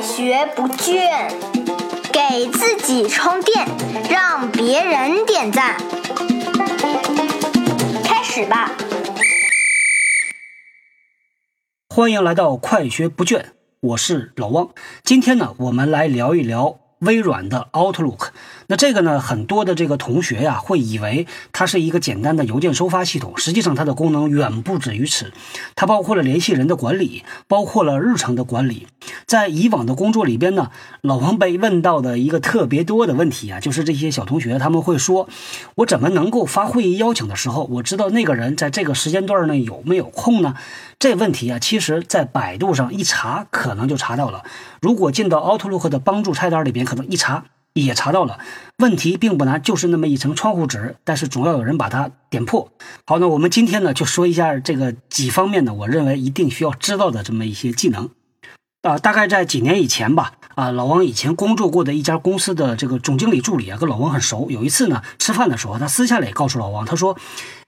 学不倦，给自己充电，让别人点赞。开始吧！欢迎来到快学不倦，我是老汪。今天呢，我们来聊一聊微软的 Outlook。那这个呢，很多的这个同学呀，会以为它是一个简单的邮件收发系统，实际上它的功能远不止于此。它包括了联系人的管理，包括了日程的管理。在以往的工作里边呢，老王被问到的一个特别多的问题啊，就是这些小同学他们会说，我怎么能够发会议邀请的时候，我知道那个人在这个时间段内有没有空呢？这问题啊，其实在百度上一查，可能就查到了。如果进到 Outlook 的帮助菜单里边，可能一查。也查到了，问题并不难，就是那么一层窗户纸，但是总要有人把它点破。好，那我们今天呢就说一下这个几方面呢，我认为一定需要知道的这么一些技能。啊，大概在几年以前吧，啊，老王以前工作过的一家公司的这个总经理助理啊，跟老王很熟。有一次呢，吃饭的时候，他私下里告诉老王，他说：“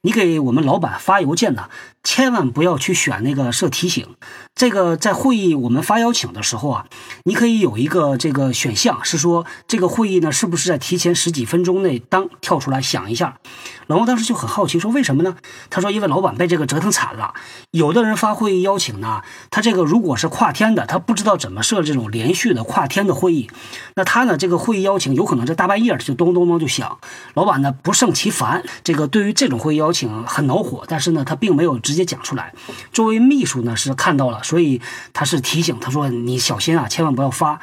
你给我们老板发邮件呢。”千万不要去选那个设提醒，这个在会议我们发邀请的时候啊，你可以有一个这个选项是说这个会议呢是不是在提前十几分钟内当跳出来响一下。老王当时就很好奇说为什么呢？他说因为老板被这个折腾惨了，有的人发会议邀请呢，他这个如果是跨天的，他不知道怎么设这种连续的跨天的会议，那他呢这个会议邀请有可能这大半夜就咚咚咚就响，老板呢不胜其烦，这个对于这种会议邀请很恼火，但是呢他并没有。直接讲出来，作为秘书呢是看到了，所以他是提醒他说你小心啊，千万不要发。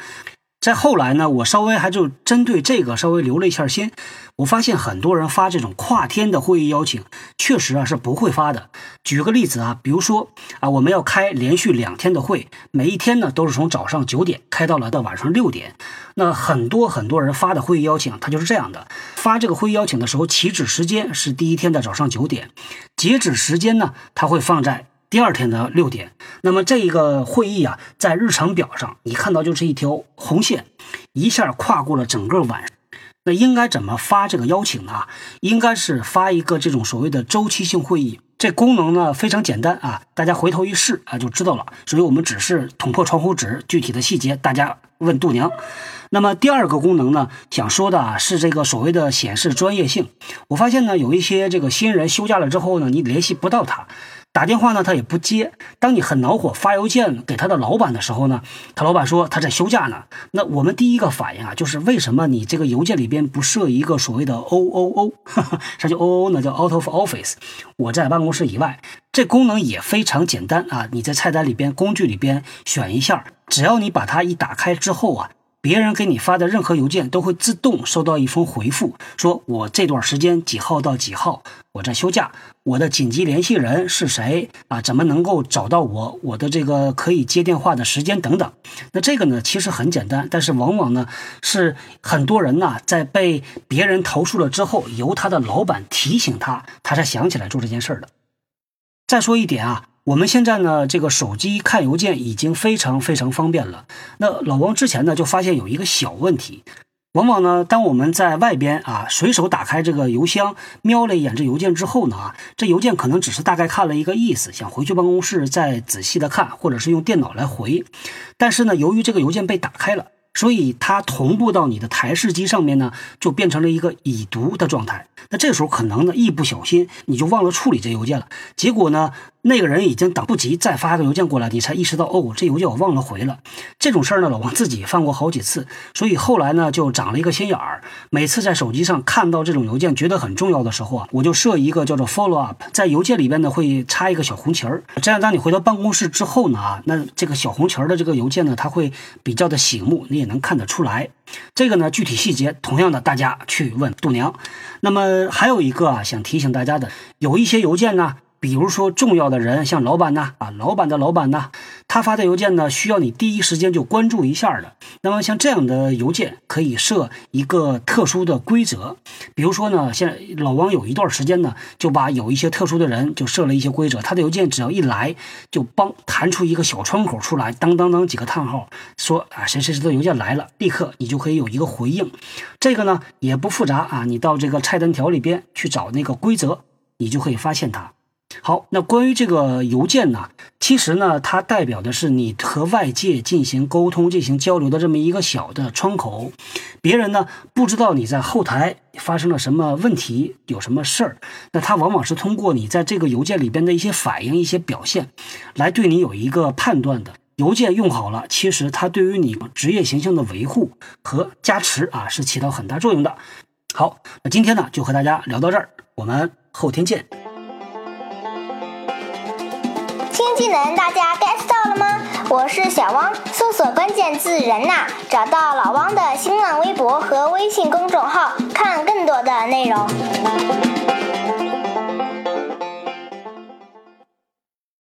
再后来呢，我稍微还就针对这个稍微留了一下心，我发现很多人发这种跨天的会议邀请，确实啊是不会发的。举个例子啊，比如说啊，我们要开连续两天的会，每一天呢都是从早上九点开到了到晚上六点，那很多很多人发的会议邀请，他就是这样的。发这个会议邀请的时候，起止时间是第一天的早上九点，截止时间呢，他会放在。第二天的六点，那么这一个会议啊，在日程表上你看到就是一条红线，一下跨过了整个晚上。那应该怎么发这个邀请呢？应该是发一个这种所谓的周期性会议。这功能呢非常简单啊，大家回头一试啊就知道了。所以我们只是捅破窗户纸，具体的细节大家问度娘。那么第二个功能呢，想说的啊是这个所谓的显示专业性。我发现呢有一些这个新人休假了之后呢，你联系不到他。打电话呢，他也不接。当你很恼火发邮件给他的老板的时候呢，他老板说他在休假呢。那我们第一个反应啊，就是为什么你这个邮件里边不设一个所谓的 O O O？啥叫 O O 呢？叫 Out of Office。我在办公室以外。这功能也非常简单啊，你在菜单里边工具里边选一下，只要你把它一打开之后啊。别人给你发的任何邮件都会自动收到一封回复，说我这段时间几号到几号我在休假，我的紧急联系人是谁啊？怎么能够找到我？我的这个可以接电话的时间等等。那这个呢，其实很简单，但是往往呢是很多人呢在被别人投诉了之后，由他的老板提醒他，他才想起来做这件事儿的。再说一点啊。我们现在呢，这个手机看邮件已经非常非常方便了。那老王之前呢，就发现有一个小问题，往往呢，当我们在外边啊，随手打开这个邮箱，瞄了一眼这邮件之后呢，啊，这邮件可能只是大概看了一个意思，想回去办公室再仔细的看，或者是用电脑来回。但是呢，由于这个邮件被打开了。所以它同步到你的台式机上面呢，就变成了一个已读的状态。那这时候可能呢，一不小心你就忘了处理这邮件了。结果呢，那个人已经等不及再发个邮件过来，你才意识到哦，这邮件我忘了回了。这种事儿呢，老王自己犯过好几次。所以后来呢，就长了一个心眼儿。每次在手机上看到这种邮件，觉得很重要的时候啊，我就设一个叫做 follow up，在邮件里边呢会插一个小红旗儿。这样当你回到办公室之后呢啊，那这个小红旗儿的这个邮件呢，它会比较的醒目。你也能看得出来，这个呢具体细节，同样的大家去问度娘。那么还有一个啊，想提醒大家的，有一些邮件呢。比如说重要的人，像老板呐，啊，老板的老板呐，他发的邮件呢，需要你第一时间就关注一下的。那么像这样的邮件，可以设一个特殊的规则。比如说呢，现老王有一段时间呢，就把有一些特殊的人就设了一些规则，他的邮件只要一来，就帮弹出一个小窗口出来，当当当几个叹号，说啊谁谁谁的邮件来了，立刻你就可以有一个回应。这个呢也不复杂啊，你到这个菜单条里边去找那个规则，你就可以发现它。好，那关于这个邮件呢，其实呢，它代表的是你和外界进行沟通、进行交流的这么一个小的窗口。别人呢不知道你在后台发生了什么问题，有什么事儿，那他往往是通过你在这个邮件里边的一些反应、一些表现，来对你有一个判断的。邮件用好了，其实它对于你职业形象的维护和加持啊，是起到很大作用的。好，那今天呢就和大家聊到这儿，我们后天见。技能大家 get 到了吗？我是小汪，搜索关键字“人呐”，找到老汪的新浪微博和微信公众号，看更多的内容。